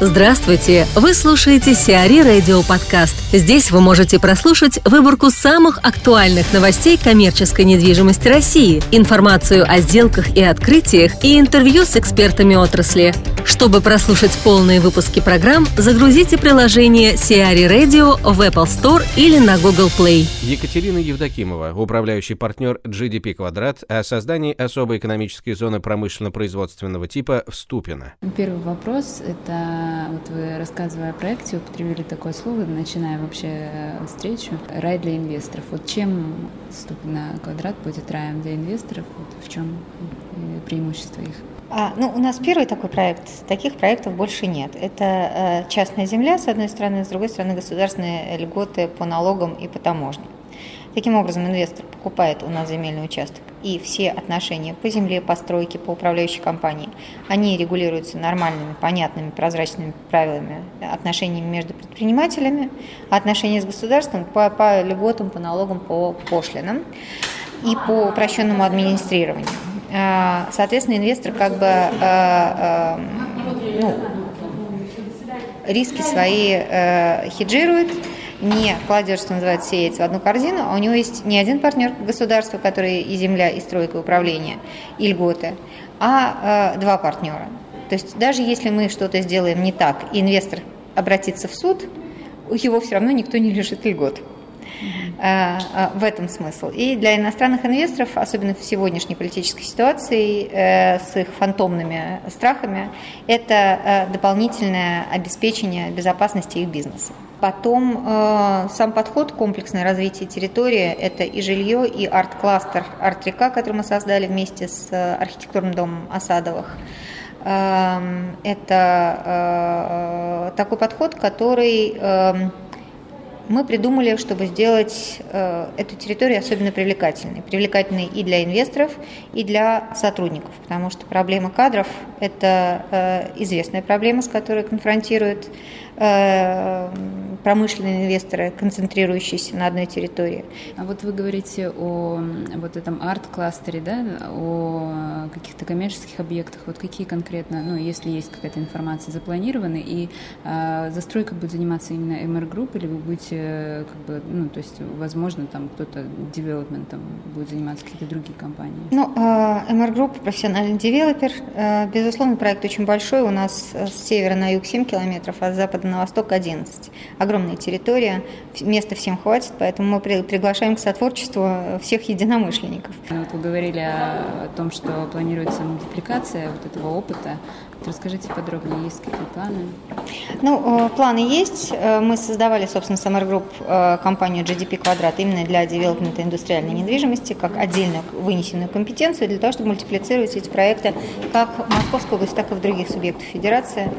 Здравствуйте! Вы слушаете Сиари Радио Подкаст. Здесь вы можете прослушать выборку самых актуальных новостей коммерческой недвижимости России, информацию о сделках и открытиях и интервью с экспертами отрасли. Чтобы прослушать полные выпуски программ, загрузите приложение Сиари Radio в Apple Store или на Google Play. Екатерина Евдокимова, управляющий партнер GDP Квадрат, о создании особой экономической зоны промышленно-производственного типа в Ступино. Первый вопрос – это вот вы, рассказывая о проекте, употребили такое слово, начиная вообще встречу, рай для инвесторов. Вот чем на квадрат будет раем для инвесторов? Вот в чем преимущество их? А, ну, у нас первый такой проект, таких проектов больше нет. Это э, частная земля, с одной стороны, с другой стороны, государственные льготы по налогам и по таможне. Таким образом, инвестор покупает у нас земельный участок, и все отношения по земле, по стройке, по управляющей компании, они регулируются нормальными, понятными, прозрачными правилами отношениями между предпринимателями, а отношения с государством по, по льготам, по налогам, по пошлинам и по упрощенному администрированию. А, соответственно, инвестор как бы а, а, ну, риски свои э, хеджирует, не кладет, что называется, сеять в одну корзину, а у него есть не один партнер государства, который и земля, и стройка, и управление, и льготы, а э, два партнера. То есть даже если мы что-то сделаем не так, и инвестор обратится в суд, его все равно никто не лишит льгот. Э, э, в этом смысл. И для иностранных инвесторов, особенно в сегодняшней политической ситуации э, с их фантомными страхами, это дополнительное обеспечение безопасности их бизнеса. Потом сам подход комплексное развитие территории – это и жилье, и арт-кластер «Арт-река», который мы создали вместе с архитектурным домом Осадовых. Эм, это такой подход, который эм, мы придумали, чтобы сделать э, эту территорию особенно привлекательной. Привлекательной и для инвесторов, и для сотрудников, потому что проблема кадров – это э, известная проблема, с которой конфронтируют э, промышленные инвесторы, концентрирующиеся на одной территории. А вот вы говорите о вот этом арт-кластере, да, о каких-то коммерческих объектах. Вот какие конкретно, ну, если есть какая-то информация, запланированы, и э, застройка будет заниматься именно MR Group, или вы будете, как бы, ну, то есть, возможно, там кто-то девелопментом будет заниматься какие-то другие компании? Ну, э, MR Group профессиональный девелопер. Э, безусловно, проект очень большой. У нас с севера на юг 7 километров, а с запада на восток 11 огромная территория, места всем хватит, поэтому мы приглашаем к сотворчеству всех единомышленников. Вот вы говорили о том, что планируется мультипликация вот этого опыта. Расскажите подробнее, есть какие планы? Ну, э, планы есть. Э, мы создавали, собственно, Summer Group э, компанию GDP Квадрат именно для девелопмента индустриальной недвижимости, как отдельно вынесенную компетенцию для того, чтобы мультиплицировать эти проекты как в Московской области, так и в других субъектах Федерации.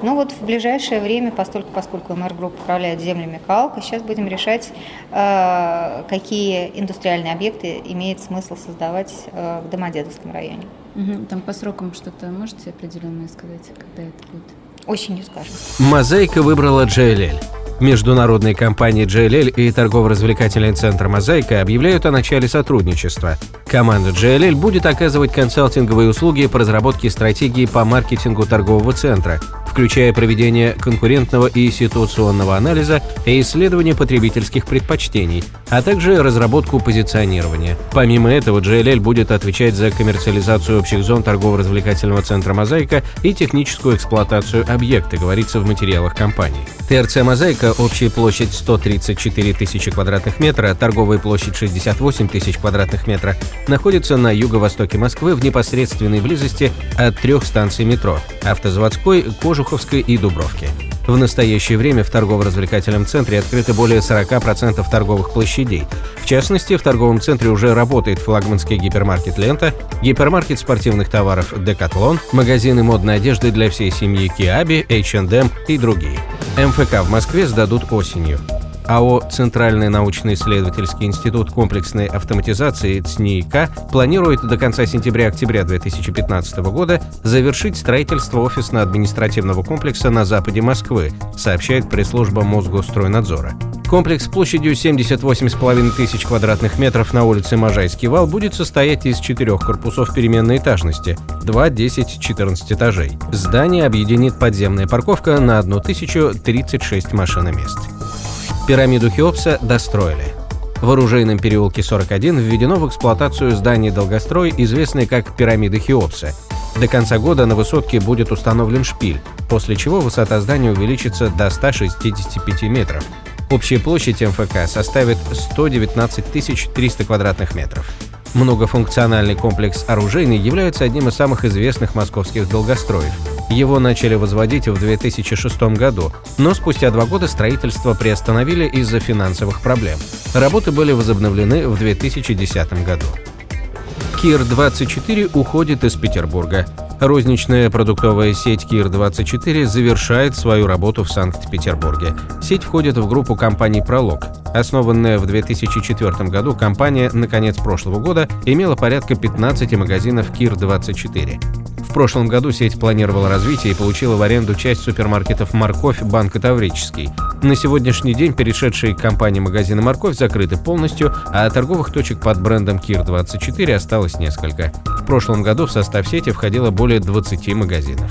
Но вот в ближайшее время, поскольку, поскольку MR Group управляет землями Калка, сейчас будем решать, какие индустриальные объекты имеет смысл создавать в Домодедовском районе. Угу. Там по срокам что-то можете определенное сказать, когда это будет? Осенью скажем. Мозаика выбрала JLL. Международные компании JLL и торгово-развлекательный центр «Мозаика» объявляют о начале сотрудничества. Команда JLL будет оказывать консалтинговые услуги по разработке стратегии по маркетингу торгового центра, включая проведение конкурентного и ситуационного анализа и исследование потребительских предпочтений, а также разработку позиционирования. Помимо этого, JLL будет отвечать за коммерциализацию общих зон торгово-развлекательного центра «Мозаика» и техническую эксплуатацию объекта, говорится в материалах компании. ТРЦ «Мозаика» общая площадь 134 тысячи квадратных метров, торговая площадь 68 тысяч квадратных метров, находится на юго-востоке Москвы в непосредственной близости от трех станций метро – автозаводской, Кожуховской и Дубровки. В настоящее время в торгово-развлекательном центре открыто более 40% торговых площадей. В частности, в торговом центре уже работает флагманский гипермаркет «Лента», гипермаркет спортивных товаров «Декатлон», магазины модной одежды для всей семьи «Киаби», H&M и другие. МФК в Москве сдадут осенью. АО «Центральный научно-исследовательский институт комплексной автоматизации ЦНИИК» планирует до конца сентября-октября 2015 года завершить строительство офисно-административного комплекса на западе Москвы, сообщает пресс-служба Мосгостройнадзора. Комплекс площадью 78,5 тысяч квадратных метров на улице Можайский вал будет состоять из четырех корпусов переменной этажности, 2, 10, 14 этажей. Здание объединит подземная парковка на 1036 машиномест. Пирамиду Хеопса достроили. В оружейном переулке 41 введено в эксплуатацию здание «Долгострой», известное как пирамида Хеопса. До конца года на высотке будет установлен шпиль, после чего высота здания увеличится до 165 метров. Общая площадь МФК составит 119 300 квадратных метров. Многофункциональный комплекс оружейный является одним из самых известных московских долгостроев. Его начали возводить в 2006 году, но спустя два года строительство приостановили из-за финансовых проблем. Работы были возобновлены в 2010 году. Кир-24 уходит из Петербурга. Розничная продуктовая сеть Кир-24 завершает свою работу в Санкт-Петербурге. Сеть входит в группу компаний «Пролог». Основанная в 2004 году, компания на конец прошлого года имела порядка 15 магазинов Кир-24. Прошлом году сеть планировала развитие и получила в аренду часть супермаркетов «Морковь» банка «Таврический». На сегодняшний день перешедшие к компании магазины «Морковь» закрыты полностью, а торговых точек под брендом «Кир-24» осталось несколько. В прошлом году в состав сети входило более 20 магазинов.